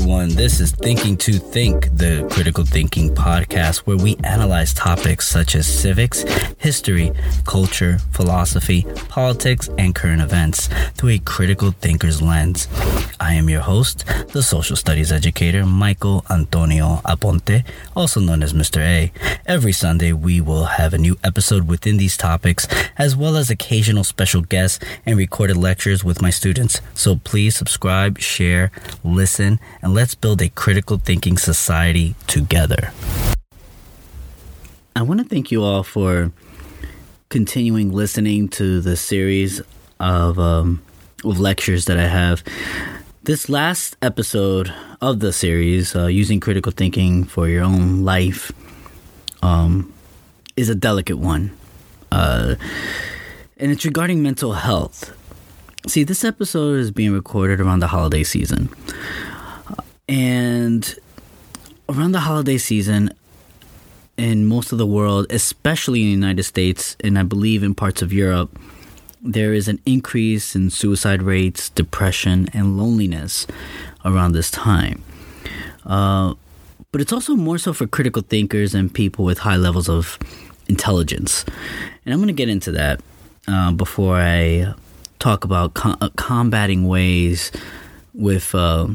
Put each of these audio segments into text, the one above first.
Hello, everyone. This is Thinking to Think, the critical thinking podcast where we analyze topics such as civics, history, culture, philosophy, politics, and current events through a critical thinker's lens. I am your host, the social studies educator, Michael Antonio Aponte, also known as Mr. A. Every Sunday, we will have a new episode within these topics, as well as occasional special guests and recorded lectures with my students. So please subscribe, share, listen, and let's build a critical thinking society together. I want to thank you all for continuing listening to the series of, um, of lectures that I have. This last episode of the series, uh, using critical thinking for your own life, um, is a delicate one. Uh, and it's regarding mental health. See, this episode is being recorded around the holiday season. And around the holiday season, in most of the world, especially in the United States, and I believe in parts of Europe, there is an increase in suicide rates, depression, and loneliness around this time. Uh, but it's also more so for critical thinkers and people with high levels of intelligence. And I'm going to get into that uh, before I talk about com- uh, combating ways with uh,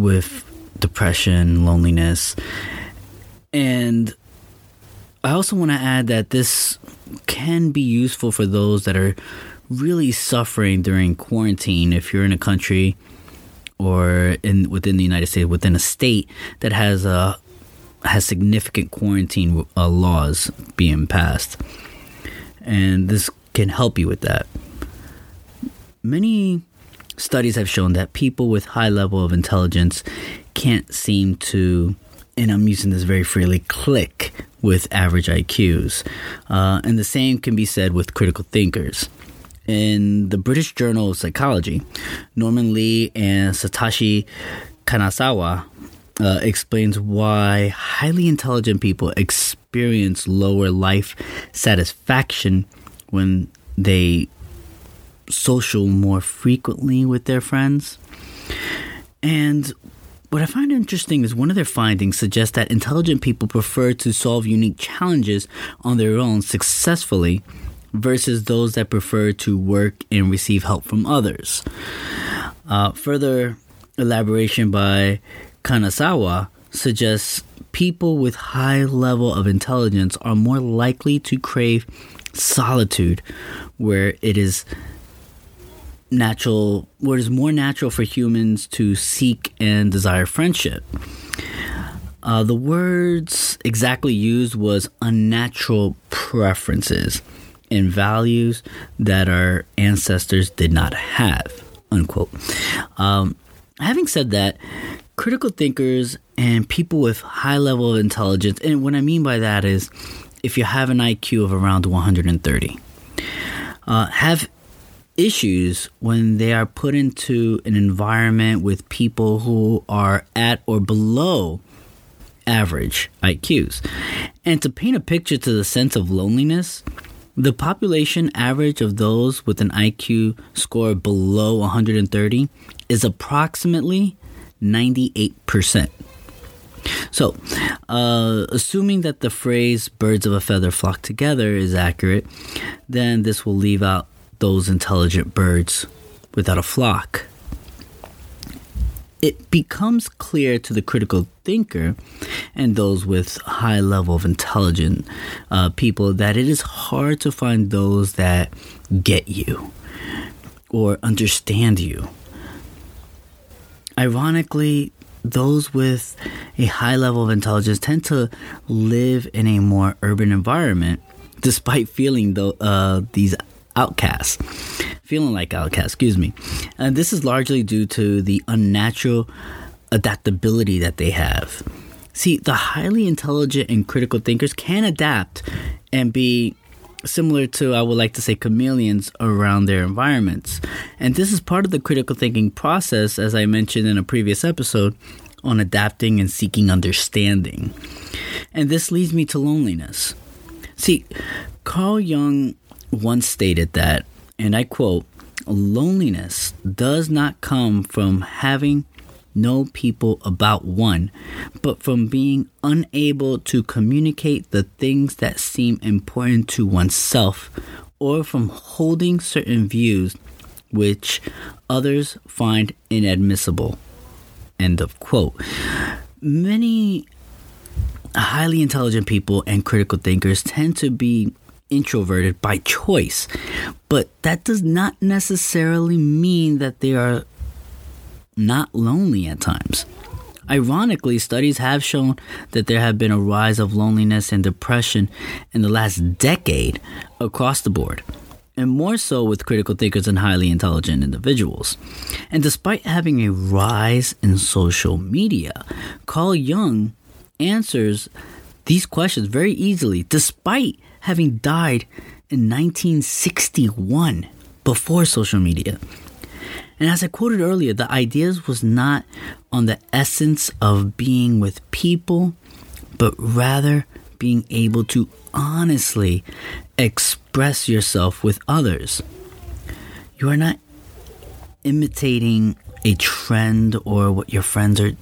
with depression, loneliness, and I also want to add that this can be useful for those that are really suffering during quarantine. If you're in a country or in within the United States, within a state that has a has significant quarantine uh, laws being passed, and this can help you with that. Many studies have shown that people with high level of intelligence can't seem to and I'm using this very freely, click with average IQs. Uh, and the same can be said with critical thinkers. In the British Journal of Psychology, Norman Li and Satoshi Kanazawa uh, explains why highly intelligent people experience lower life satisfaction when they social more frequently with their friends. And what I find interesting is one of their findings suggests that intelligent people prefer to solve unique challenges on their own successfully versus those that prefer to work and receive help from others. Uh, further elaboration by Kanazawa suggests people with high level of intelligence are more likely to crave solitude where it is natural where it is more natural for humans to seek and desire friendship. Uh, the words exactly used was unnatural preferences and values that our ancestors did not have unquote. Um, having said that critical thinkers and people with high level of intelligence and what i mean by that is if you have an iq of around 130 uh, have issues when they are put into an environment with people who are at or below average IQs. And to paint a picture to the sense of loneliness, the population average of those with an IQ score below 130 is approximately 98%. So, uh, assuming that the phrase birds of a feather flock together is accurate, then this will leave out those intelligent birds without a flock. It becomes clear to the critical thinker and those with high level of intelligent uh, people that it is hard to find those that get you or understand you. Ironically, those with a high level of intelligence tend to live in a more urban environment despite feeling the, uh, these outcasts, feeling like outcasts, excuse me. And this is largely due to the unnatural adaptability that they have. See, the highly intelligent and critical thinkers can adapt and be similar to, I would like to say, chameleons around their environments. And this is part of the critical thinking process, as I mentioned in a previous episode, on adapting and seeking understanding. And this leads me to loneliness. See, Carl Jung once stated that, and I quote, loneliness does not come from having no people about one, but from being unable to communicate the things that seem important to oneself, or from holding certain views which others find inadmissible. End of quote. Many highly intelligent people and critical thinkers tend to be introverted by choice, but that does not necessarily mean that they are not lonely at times. Ironically, studies have shown that there have been a rise of loneliness and depression in the last decade across the board, and more so with critical thinkers and highly intelligent individuals. And despite having a rise in social media, Carl Jung answers these questions very easily, despite having died in 1961 before social media. And as I quoted earlier, the ideas was not on the essence of being with people, but rather being able to honestly express yourself with others. You are not imitating a trend or what your friends are,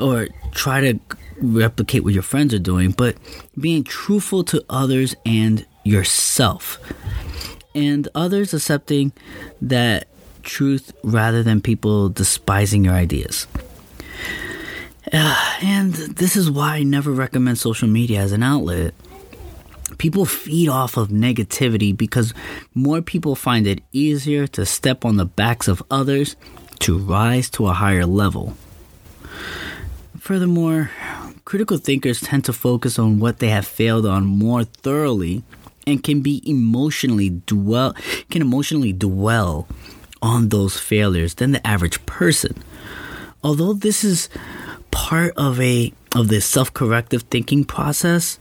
or try to replicate what your friends are doing, but being truthful to others and yourself. And others accepting that truth rather than people despising your ideas. And this is why I never recommend social media as an outlet. People feed off of negativity because more people find it easier to step on the backs of others to rise to a higher level. Furthermore, critical thinkers tend to focus on what they have failed on more thoroughly and can be emotionally dwell can emotionally dwell on those failures than the average person. Although this is part of a of the self-corrective thinking process,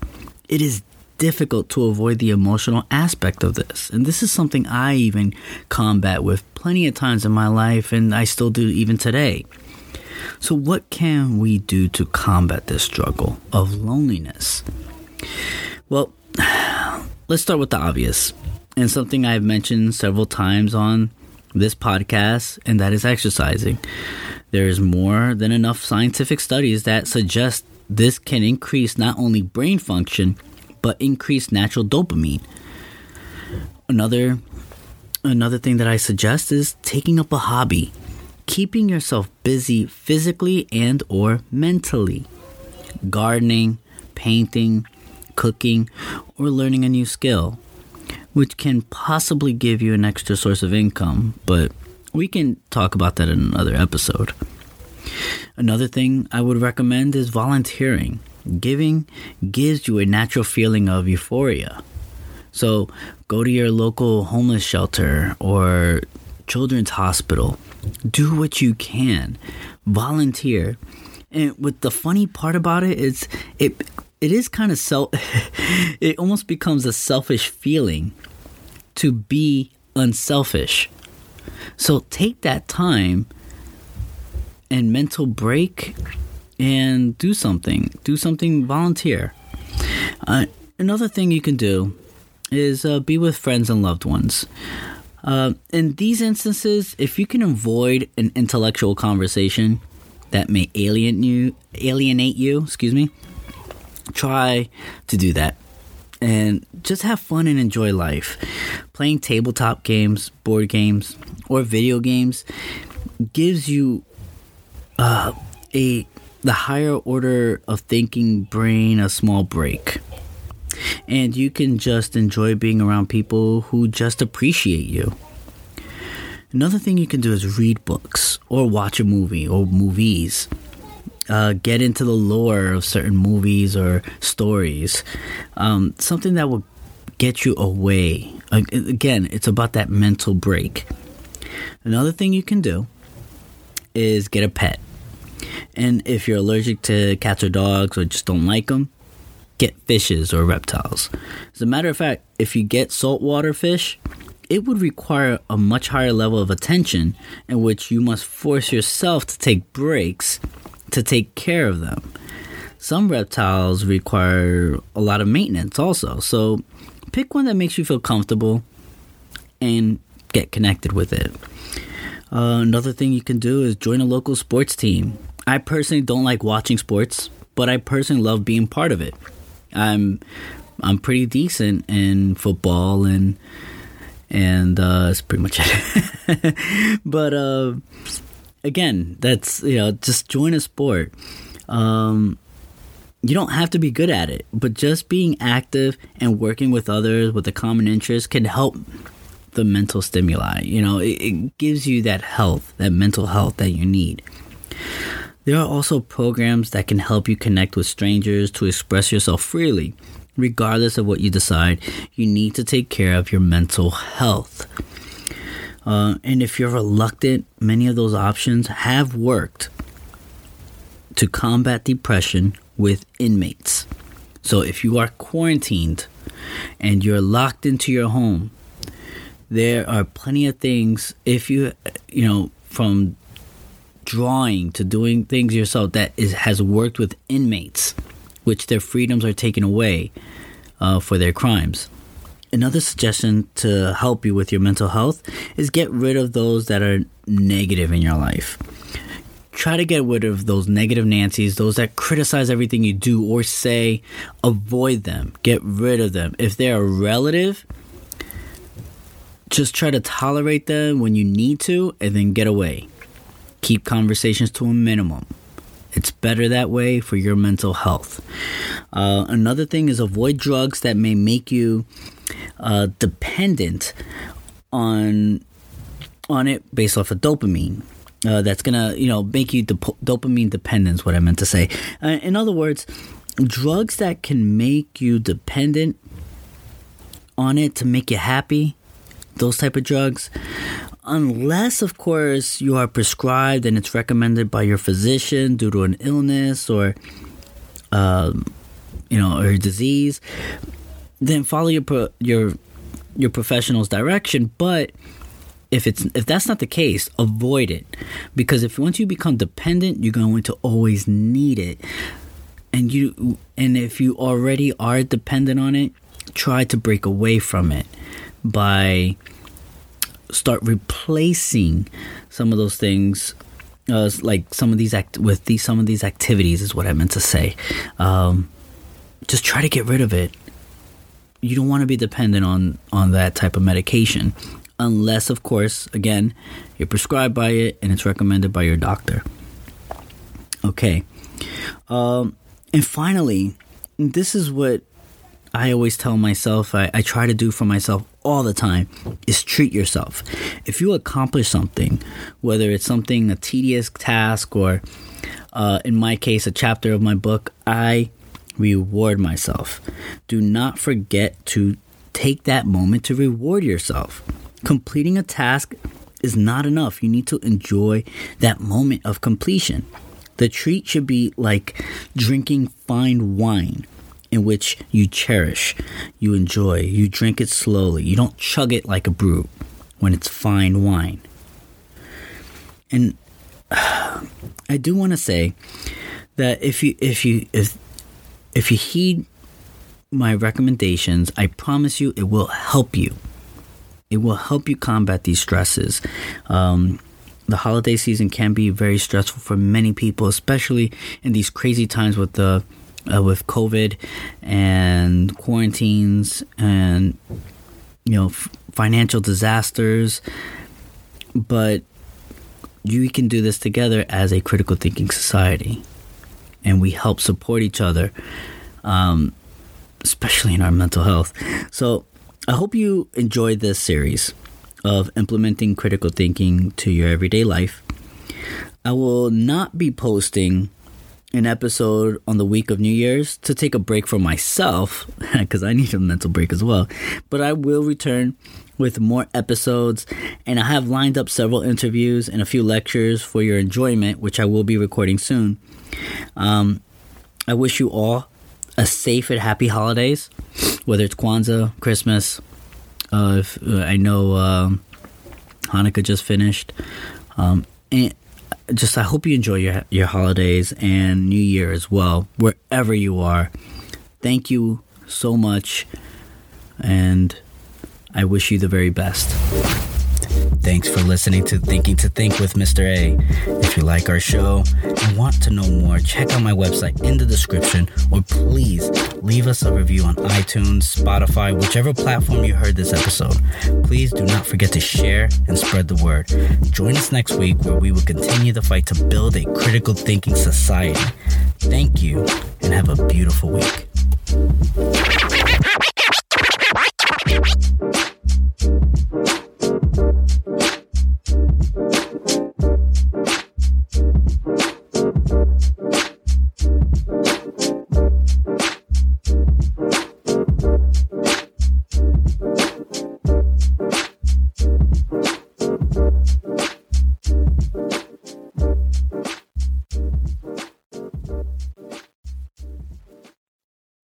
it is difficult to avoid the emotional aspect of this. And this is something I even combat with plenty of times in my life and I still do even today. So what can we do to combat this struggle of loneliness? Well, let's start with the obvious and something I've mentioned several times on this podcast, and that is exercising. There is more than enough scientific studies that suggest this can increase not only brain function, but increase natural dopamine. Another another thing that I suggest is taking up a hobby, keeping yourself busy physically and or mentally. Gardening, painting, cooking, or learning a new skill which can possibly give you an extra source of income, but we can talk about that in another episode. Another thing I would recommend is volunteering. Giving gives you a natural feeling of euphoria. So go to your local homeless shelter or children's hospital. Do what you can. Volunteer. And with the funny part about it is it it is kind of self it almost becomes a selfish feeling to be unselfish. So take that time and mental break and do something. Do something volunteer. Uh, another thing you can do is uh, be with friends and loved ones. Uh, in these instances, if you can avoid an intellectual conversation that may alienate you, alienate you, excuse me, try to do that and just have fun and enjoy life. Playing tabletop games, board games, or video games gives you uh, a the higher order of thinking brain a small break. And you can just enjoy being around people who just appreciate you. Another thing you can do is read books or watch a movie or movies uh, get into the lore of certain movies or stories. Um, something that will get you away. Again, it's about that mental break. Another thing you can do is get a pet. And if you're allergic to cats or dogs or just don't like them, get fishes or reptiles. As a matter of fact, if you get saltwater fish, it would require a much higher level of attention in which you must force yourself to take breaks to take care of them. Some reptiles require a lot of maintenance also. So pick one that makes you feel comfortable and get connected with it. Uh, another thing you can do is join a local sports team. I personally don't like watching sports, but I personally love being part of it. I'm I'm pretty decent in football and and uh, that's pretty much it. but uh, again, that's you know just join a sport. Um, you don't have to be good at it, but just being active and working with others with a common interest can help the mental stimuli. You know, it, it gives you that health, that mental health that you need. There are also programs that can help you connect with strangers to express yourself freely. Regardless of what you decide, you need to take care of your mental health. Uh, and if you're reluctant, many of those options have worked to combat depression with inmates. So if you are quarantined and you're locked into your home, there are plenty of things if you you know from drawing to doing things yourself that is, has worked with inmates which their freedoms are taken away uh, for their crimes another suggestion to help you with your mental health is get rid of those that are negative in your life try to get rid of those negative Nancy's, those that criticize everything you do or say. Avoid them. Get rid of them. If they're a relative, just try to tolerate them when you need to and then get away. Keep conversations to a minimum. It's better that way for your mental health. Uh, another thing is avoid drugs that may make you uh, dependent on on it based off of dopamine. Uh, that's gonna you know make you dop- dopamine dependent. What I meant to say. Uh, in other words, drugs that can make you dependent on it to make you happy those type of drugs unless of course you are prescribed and it's recommended by your physician due to an illness or um, you know or disease then follow your pro- your your professional's direction. But if it's if that's not the case avoid it. Because if once you become dependent you're going to always need it. And you and if you already are dependent on it try to break away from it by start replacing some of those things uh, like some of these act with these some of these activities is what I meant to say. Um, just try to get rid of it. You don't want to be dependent on on that type of medication, unless, of course, again, you're prescribed by it and it's recommended by your doctor. Okay, um, and finally, this is what I always tell myself, I, I try to do for myself all the time, is treat yourself. If you accomplish something, whether it's something, a tedious task, or uh, in my case, a chapter of my book, I reward myself. Do not forget to take that moment to reward yourself. Completing a task is not enough. You need to enjoy that moment of completion. The treat should be like drinking fine wine in which you cherish, you enjoy, you drink it slowly. You don't chug it like a brew when it's fine wine. And I do want to say that if you if you if if you heed my recommendations, I promise you it will help you. It will help you combat these stresses. Um, the holiday season can be very stressful for many people, especially in these crazy times with the uh, with COVID and quarantines and you know f- financial disasters, but you can do this together as a critical thinking society, and we help support each other, um, especially in our mental health. So I hope you enjoyed this series of implementing critical thinking to your everyday life. I will not be posting an episode on the week of New Year's to take a break for myself because I need a mental break as well. But I will return with more episodes, and I have lined up several interviews and a few lectures for your enjoyment, which I will be recording soon. Um, I wish you all a safe and happy holidays, whether it's Kwanzaa, Christmas. Uh, if, uh, I know um, Hanukkah just finished, um, and just I hope you enjoy your your holidays and New Year as well, wherever you are. Thank you so much, and I wish you the very best. Thanks for listening to Thinking to Think with Mr. A. If you like our show and want to know more, check out my website in the description or please leave us a review on iTunes, Spotify, whichever platform you heard this episode. Please do not forget to share and spread the word. Join us next week where we will continue the fight to build a critical thinking society. Thank you and have a beautiful week.